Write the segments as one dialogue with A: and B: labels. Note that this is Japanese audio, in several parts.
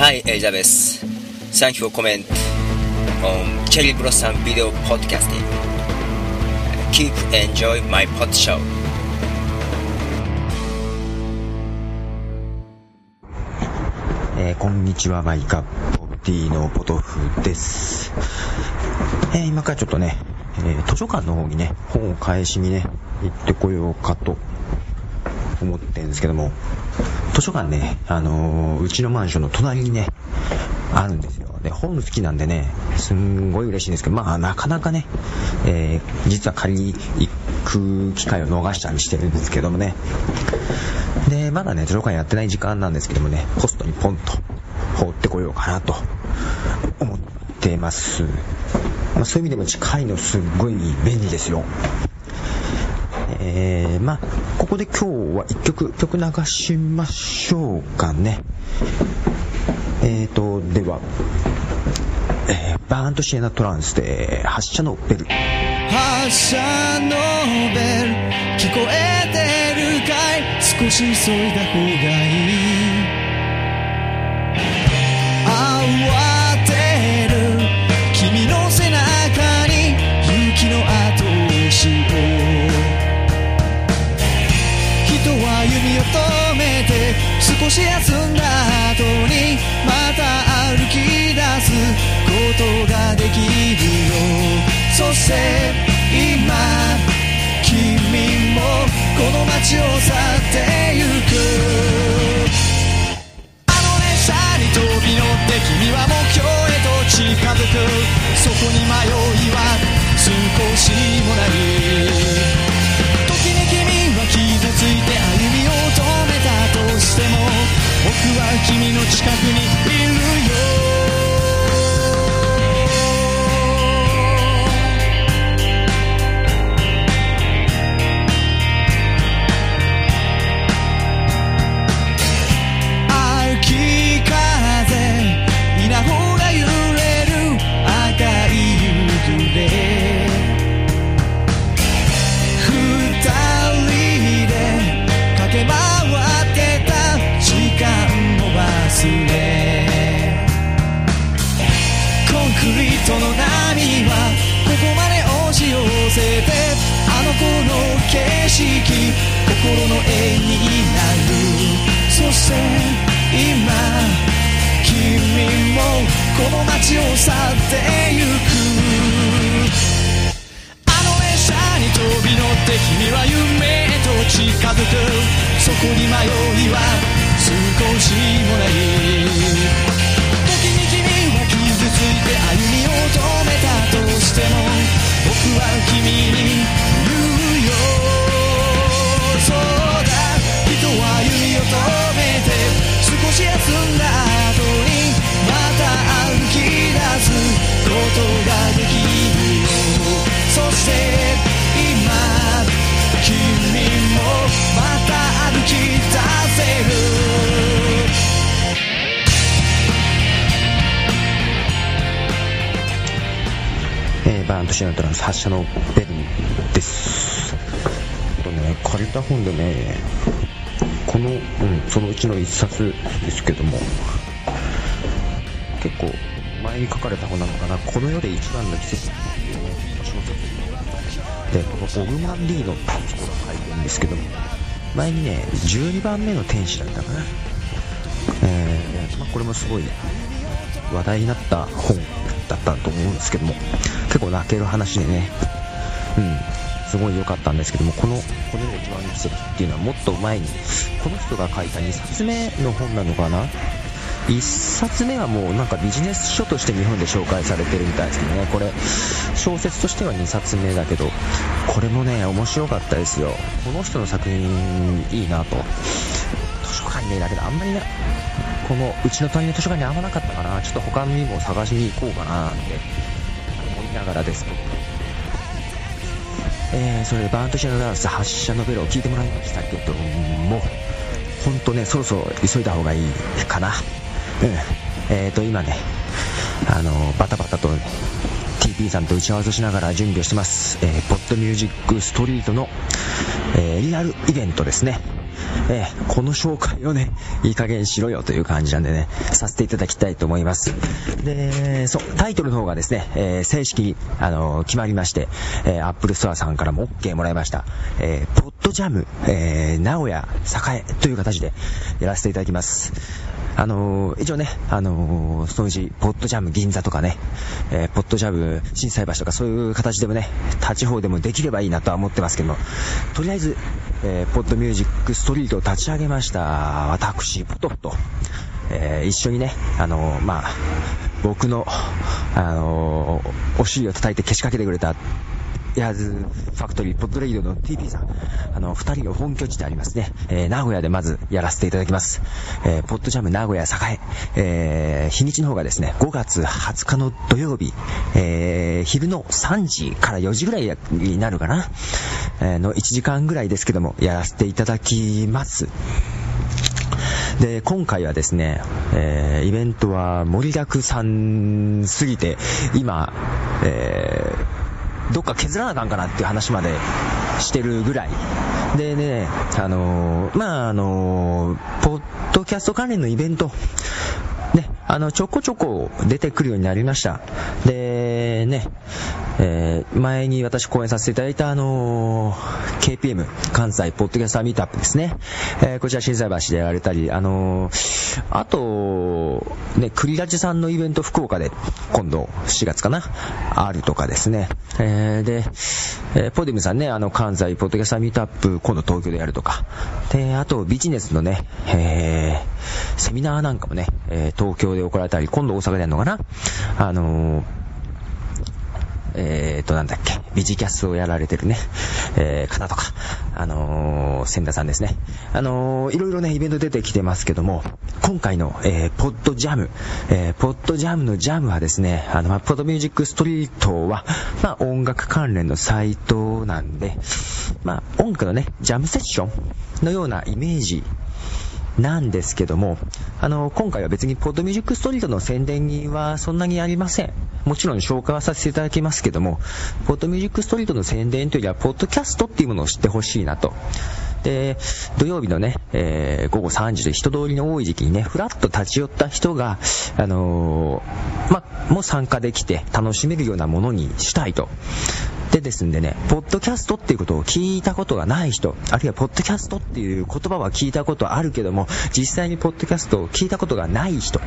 A: Hi, Elizabeth. Thank you for comment on Cherry Blossom Video Podcasting. Keep enjoy my pod show.
B: えーこんにちは、マイカップティーのポトフです。えー今からちょっとね、えー図書館の方にね、本を返しにね、行ってこようかと思ってるんですけども、図書館ね、あのーうちのマンションの隣にね、あるんですよ。で、本好きなんでね、すんごい嬉しいんですけど、まあ、なかなかね、えー実は借りに行く機会を逃したりしてるんですけどもね。で、まだね、図書館やってない時間なんですけどもね、ポストにポンと放ってこようかなと思ってます。まあ、そういう意味でも近いのすっごい便利ですよ。えー、まあ、ここで今日は一曲、曲流しましょうかね。えーと、では、えーバーンとシエナトランスで発車のベル。
C: 発車のベル聞こえてるかい？少し急いだ方がいい少し休んだ後にまた歩き出すことができるよ。そして今君もこの街を去
B: えーバーンとシエナトランス発射のベルです。とね、借りた本でね、この、うん、そのうちの一冊ですけども、結構前に書かれた本なのかな、この世で一番の奇跡っていうね、小説で、このボグマン・リーノっていう人が書いてるんですけども、前にね、12番目の天使だったかな。えーまあ、これもすごい話題になった本だったと思うんですけども、結構泣ける話でね、うん、すごい良かったんですけども、この、この一番の奇跡っていうのはもっと前に、この人が書いた2冊目の本なのかな？1冊目はもうなんかビジネス書として日本で紹介されてるみたいですけどね、これ、小説としては2冊目だけど、これもね、面白かったですよ。この人の作品いいなと。図書館にね、だけどあんまりな、このうちの隣の図書館に合わなかったかな、ちょっと他にも探しに行こうかなって。ながらです。えー、それでバーントシャナダンス発射のベルを聞いてもらいましたけども、ほんとね、そろそろ急いだ方がいいかな。うん。えーと、今ね、あの、バタバタと TP さんと打ち合わせしながら準備をしてます。えーポッドミュージックストリートの、えーリアルイベントですね。えー、この紹介をね、いい加減しろよという感じなんでね、させていただきたいと思います。で、そう、タイトルの方がですね、えー、正式に、あのー、決まりまして、えー、Apple Store さんからも OK もらいました。えー、ポッドジャム、えー、名古屋栄という形でやらせていただきます。あのー、一応ね、あのー、そのうち、ポッドジャム銀座とかね、えー、ポッドジャム震災橋とかそういう形でもね、立ち方でもできればいいなとは思ってますけども、とりあえず、えー、ポッドミュージックストリートを立ち上げました、私、ポトフと、えー、一緒にね、あのー、まあ、僕の、あのー、お尻を叩いてけしかけてくれた、ヤーズファクトリーポッドレイドの TP さん、あの、二人の本拠地でありますね、えー、名古屋でまずやらせていただきます。えー、ポッドジャム名古屋栄、えー、日にちの方がですね、5月20日の土曜日、えー、昼の3時から4時ぐらいになるかな、えー、の1時間ぐらいですけども、やらせていただきます。で、今回はですね、えー、イベントは盛りだくさんすぎて、今、えー、どっか削らなあかんかなっていう話までしてるぐらい。でね、あのー、まあ、あのー、ポッドキャスト関連のイベント、ね、あの、ちょこちょこ出てくるようになりました。で、ね、えー、前に私講演させていただいたあのー、KPM、関西ポッドキャスターミートアップですね。えー、こちら心斎橋でやられたり、あのー、あと、ね、クリラジさんのイベント福岡で今度4月かな、あるとかですね。えー、で、えー、ポディムさんね、あの、関西ポッドキャスターミートアップ今度東京でやるとか。で、あとビジネスのね、えー、セミナーなんかもね、えー、東京で行われたり、今度大阪でやるのかなあのーえーと、なんだっけ、ビジキャスをやられてるね、えー、方とか、あのー、千田さんですね。あのー、いろいろね、イベント出てきてますけども、今回の、えー、ポッドジャム、えー、ポッドジャムのジャムはですね、あの、ま、ポッドミュージックストリートは、まあ、音楽関連のサイトなんで、まあ、音楽のね、ジャムセッションのようなイメージなんですけども、あの、今回は別にポッドミュージックストリートの宣伝にはそんなにありません。もちろん紹介はさせていただきますけども、ポッドミュージックストリートの宣伝というよりは、ポッドキャストっていうものを知ってほしいなと。で、土曜日のね、えー、午後3時で人通りの多い時期にね、ふらっと立ち寄った人が、あのー、ま、も参加できて楽しめるようなものにしたいと。でですんでね、ポッドキャストっていうことを聞いたことがない人、あるいはポッドキャストっていう言葉は聞いたことあるけども、実際にポッドキャストを聞いたことがない人っ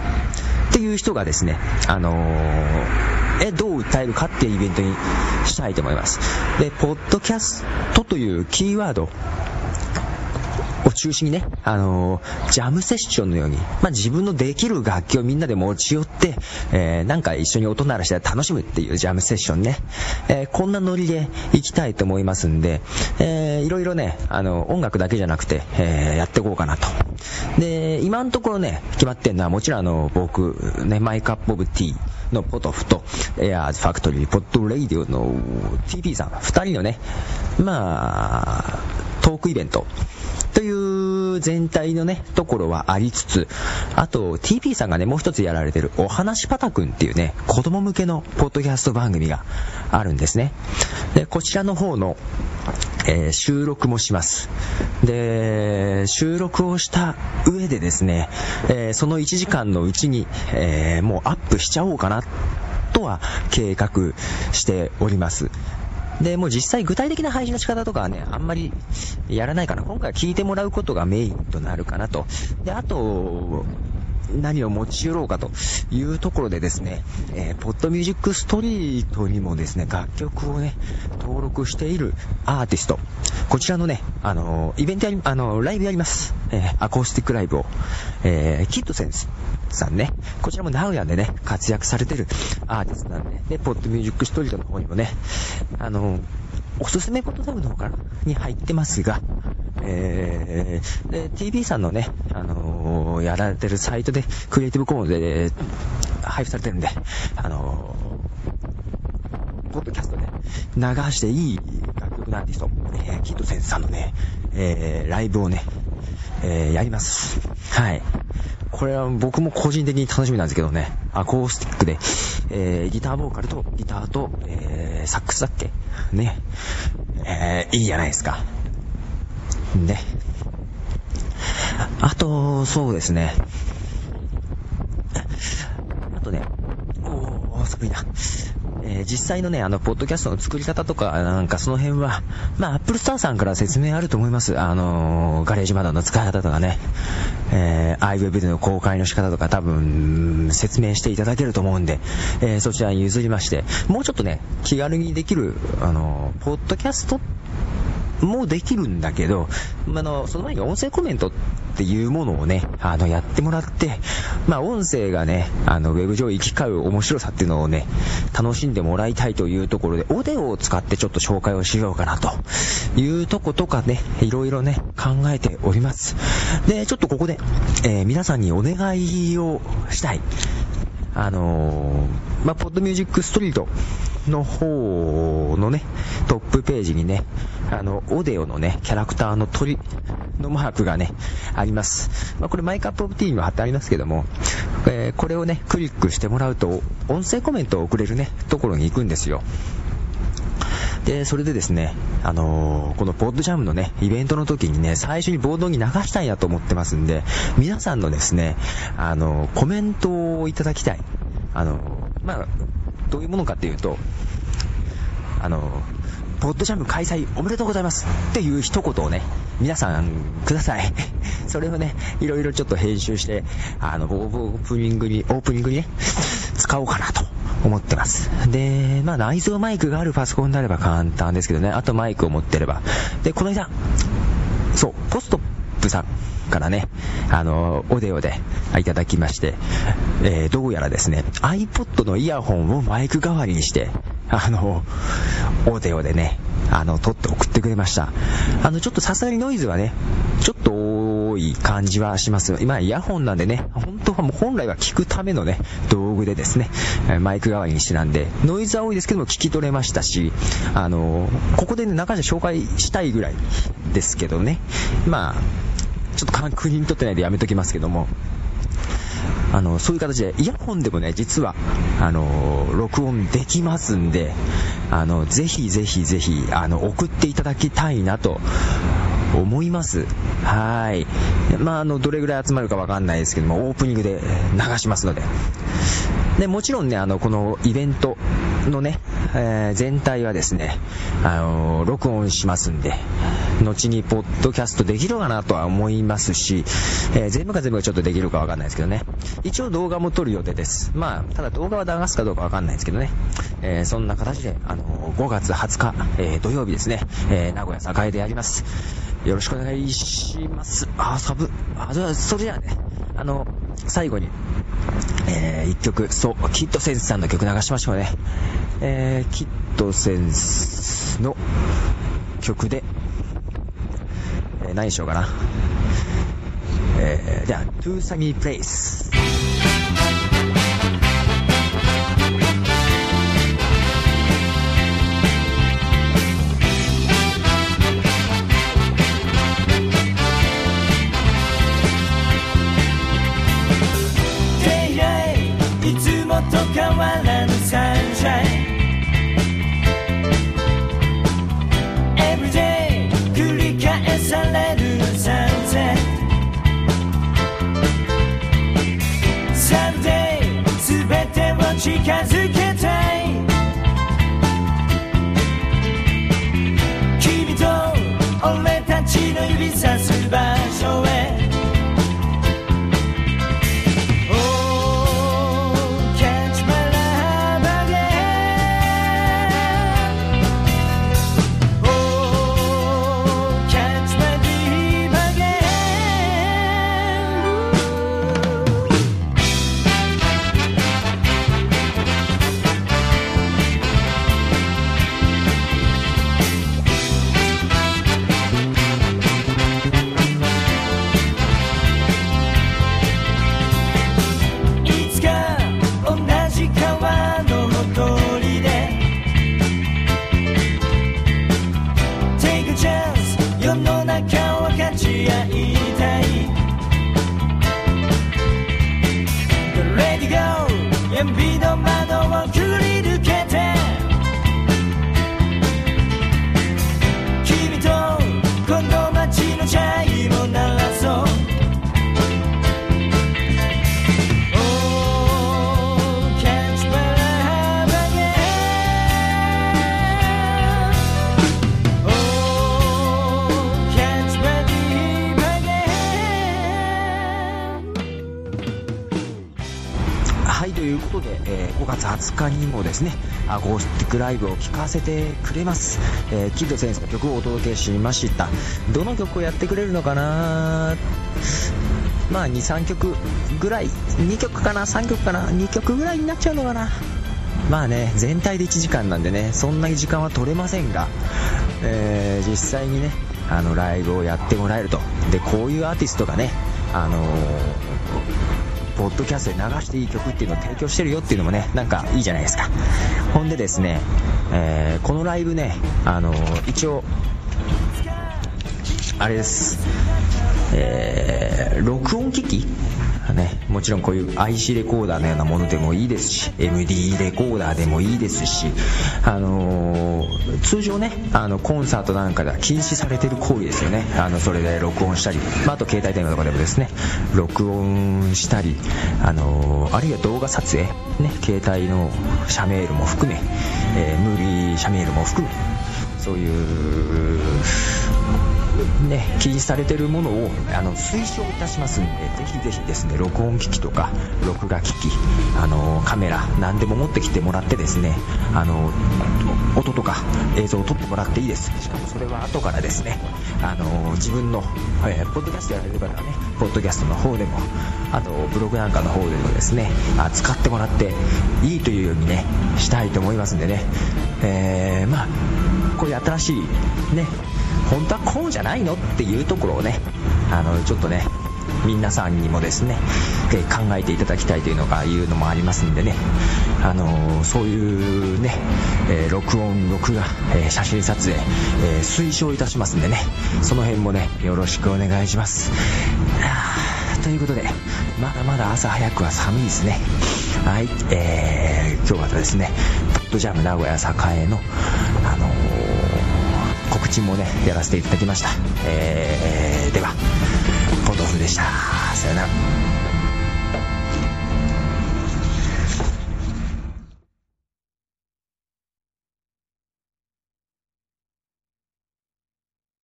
B: ていう人がですね、あのー、え、どう訴えるかっていうイベントにしたいと思います。で、ポッドキャストというキーワード、を中心にね、あのー、ジャムセッションのように、まあ、自分のできる楽器をみんなで持ち寄って、えー、なんか一緒に音鳴らして楽しむっていうジャムセッションね、えー、こんなノリで行きたいと思いますんで、えー、いろいろね、あの、音楽だけじゃなくて、えー、やっていこうかなと。で、今のところね、決まってんのはもちろんあの、僕、ね、マイカップオブティーのポトフと、エアーズファクトリー、ポッドレイディオの TP さん、二人のね、まあ、トークイベント全体のね、ところはありつつ、あと、TP さんがね、もう一つやられてる、お話パタくんっていうね、子供向けのポッドキャスト番組があるんですね。で、こちらの方の、えー、収録もします。で、収録をした上でですね、えー、その1時間のうちに、えー、もうアップしちゃおうかなとは計画しております。で、もう実際具体的な配信の仕方とかはね、あんまりやらないかな。今回は聞いてもらうことがメインとなるかなと。で、あと、何を持ち寄ろうかというところでですね、えー、ポッドミュージックストリートにもですね、楽曲をね、登録しているアーティスト、こちらのね、あのー、イベントやり、あのー、ライブやります。えー、アコースティックライブを、えー、キッドセンスさんね、こちらも名古屋でね、活躍されてるアーティストなんで、で、ポッドミュージックストリートの方にもね、あのおすすめことダムの方からに入ってますが、えー、で、TV さんのね、あのー、やられてるサイトで、クリエイティブコモンで、配布されてるんで、あのー、ポッドキャストで流していい楽曲のアーティスト、えー、キッドセンスさんのね、えー、ライブをね、えー、やります。はい。これは僕も個人的に楽しみなんですけどね、アコースティックで、えー、ギターボーカルとギターと、えー、サックスだっけ？ね、えー、いいじゃないですか。ね。あと、そうですね。あとね、おー、寒いな。えー実際のね、あの、ポッドキャストの作り方とか、なんかその辺は、まあ、アップルスターさんから説明あると思います。あのーガレージマダの使い方とかね、えー、iWeb での公開の仕方とか多分、説明していただけると思うんで、えーそちらに譲りまして、もうちょっとね、気軽にできる、あのーポッドキャストもできるんだけど、あの、その前に音声コメントっていうものをね、あの、やってもらって、まあ、音声がね、あの、ウェブ上行き交う面白さっていうのをね、楽しんでもらいたいというところで、オデオを使ってちょっと紹介をしようかなというとことかね、いろいろね、考えております。で、ちょっとここで、えー皆さんにお願いをしたい。あのーまあ、ポッドミュージックストリートの方のね、トップページにね、あの、オデオのね、キャラクターの鳥のマークがね、あります。まあ、これマイカップオブティーにも貼ってありますけども、えーこれをね、クリックしてもらうと、音声コメントを送れるね、ところに行くんですよ。で、それでですね、あのーこのポッドジャムのね、イベントの時にね、最初にボードに流したいなと思ってますんで、皆さんのですね、あのーコメントをいただきたい。あのーまあ、どういうものかっていうと、あのポッドジャム開催おめでとうございますっていう一言をね、皆さんください。それをね、いろいろちょっと編集して、あの、オープニングに、オープニングにね、使おうかなと思ってます。で、まあ内蔵マイクがあるパソコンであれば簡単ですけどね、あとマイクを持ってれば。で、この間、そう、ポストップさんからね、あの、オデオでいただきまして、えーどうやらですね、iPod のイヤホンをマイク代わりにして、あの、オデオでね、あの、撮って送ってくれました。あの、ちょっとさすがにノイズはね、ちょっと多い感じはします。今、イヤホンなんでね、本当はもう本来は聞くためのね、道具でですね、マイク代わりにしてなんで、ノイズは多いですけども聞き取れましたし、あの、ここでね、中で紹介したいぐらいですけどね、まあ、ちょっと確認取ってないでやめときますけども、あの、そういう形で、イヤホンでもね、実は、あの、録音できますんで、あの、ぜひぜひぜひ、あの、送っていただきたいなと、思います。はい。まあ、あの、どれぐらい集まるかわかんないですけども、オープニングで流しますので。で、もちろんね、あの、このイベントのね、えー全体はですね、あのー録音しますんで、後にポッドキャストできるかなとは思いますし、えー全部が全部がちょっとできるかわかんないですけどね。一応動画も撮る予定です。まあ、ただ動画は流すかどうかわかんないですけどね。えーそんな形で、あのー5月20日、えー土曜日ですね、えー名古屋栄でやります。よろしくお願いします。あ、サブ、あ、じゃあそれじゃあね、あの、最後に、えー、一曲、そう、キッドセンスさんの曲流しましょうね。えー、キッドセンスの曲で、えー何しようかな。えー、じゃあ、Too Sunny Place。
C: 近づけたい君と俺たちの指さす
B: 月20日にもですね、アコースティックライブを聴かせてくれます。えーキッド先生の曲をお届けしました。どの曲をやってくれるのかな？まあ2、3曲ぐらい、2曲かな、3曲かな、2曲ぐらいになっちゃうのかな？まあね、全体で1時間なんでね、そんなに時間は取れませんが、えー実際にね、あの、ライブをやってもらえると。で、こういうアーティストがね、あのーポッドキャストで流していい曲っていうのを提供してるよっていうのもね、なんかいいじゃないですか。ほんでですね、えーこのライブね、あのー一応、あれです、えー録音機器ね、もちろんこういう IC レコーダーのようなものでもいいですし、MD レコーダーでもいいですし、あのー通常ね、あの、コンサートなんかでは禁止されてる行為ですよね。あの、それで録音したり、まあ、と携帯電話とかでもですね、録音したり、あのーあるいは動画撮影、ね、携帯の写メールも含め、えー無理写メールも含め、そういう、ね、禁止されてるものをあの推奨いたしますんで、ぜひぜひですね、録音機器とか、録画機器、あのカメラ、何でも持ってきてもらってですね、あの音とか映像を撮ってもらっていいです。しかもそれは後からですね、あの自分の、えーポッドキャストやられる方はね、ポッドキャストの方でも、あとブログなんかの方でもですね、あ使ってもらっていいというようにね、したいと思いますんでね、えーまあ、こういう新しいね、本当はこうじゃないの？っていうところをね、あの、ちょっとね、皆さんにもですね、えー考えていただきたいというのがいうのもありますんでね、あのーそういうね、えー録音、録画、え写真撮影、え推奨いたしますんでね、その辺もね、よろしくお願いします。ということで、まだまだ朝早くは寒いですね。はい、えー、今日はですね、ポッドジャム名古屋栄の、告知もね、やらせていただきました。えー、では、ポトフでした。さよなら。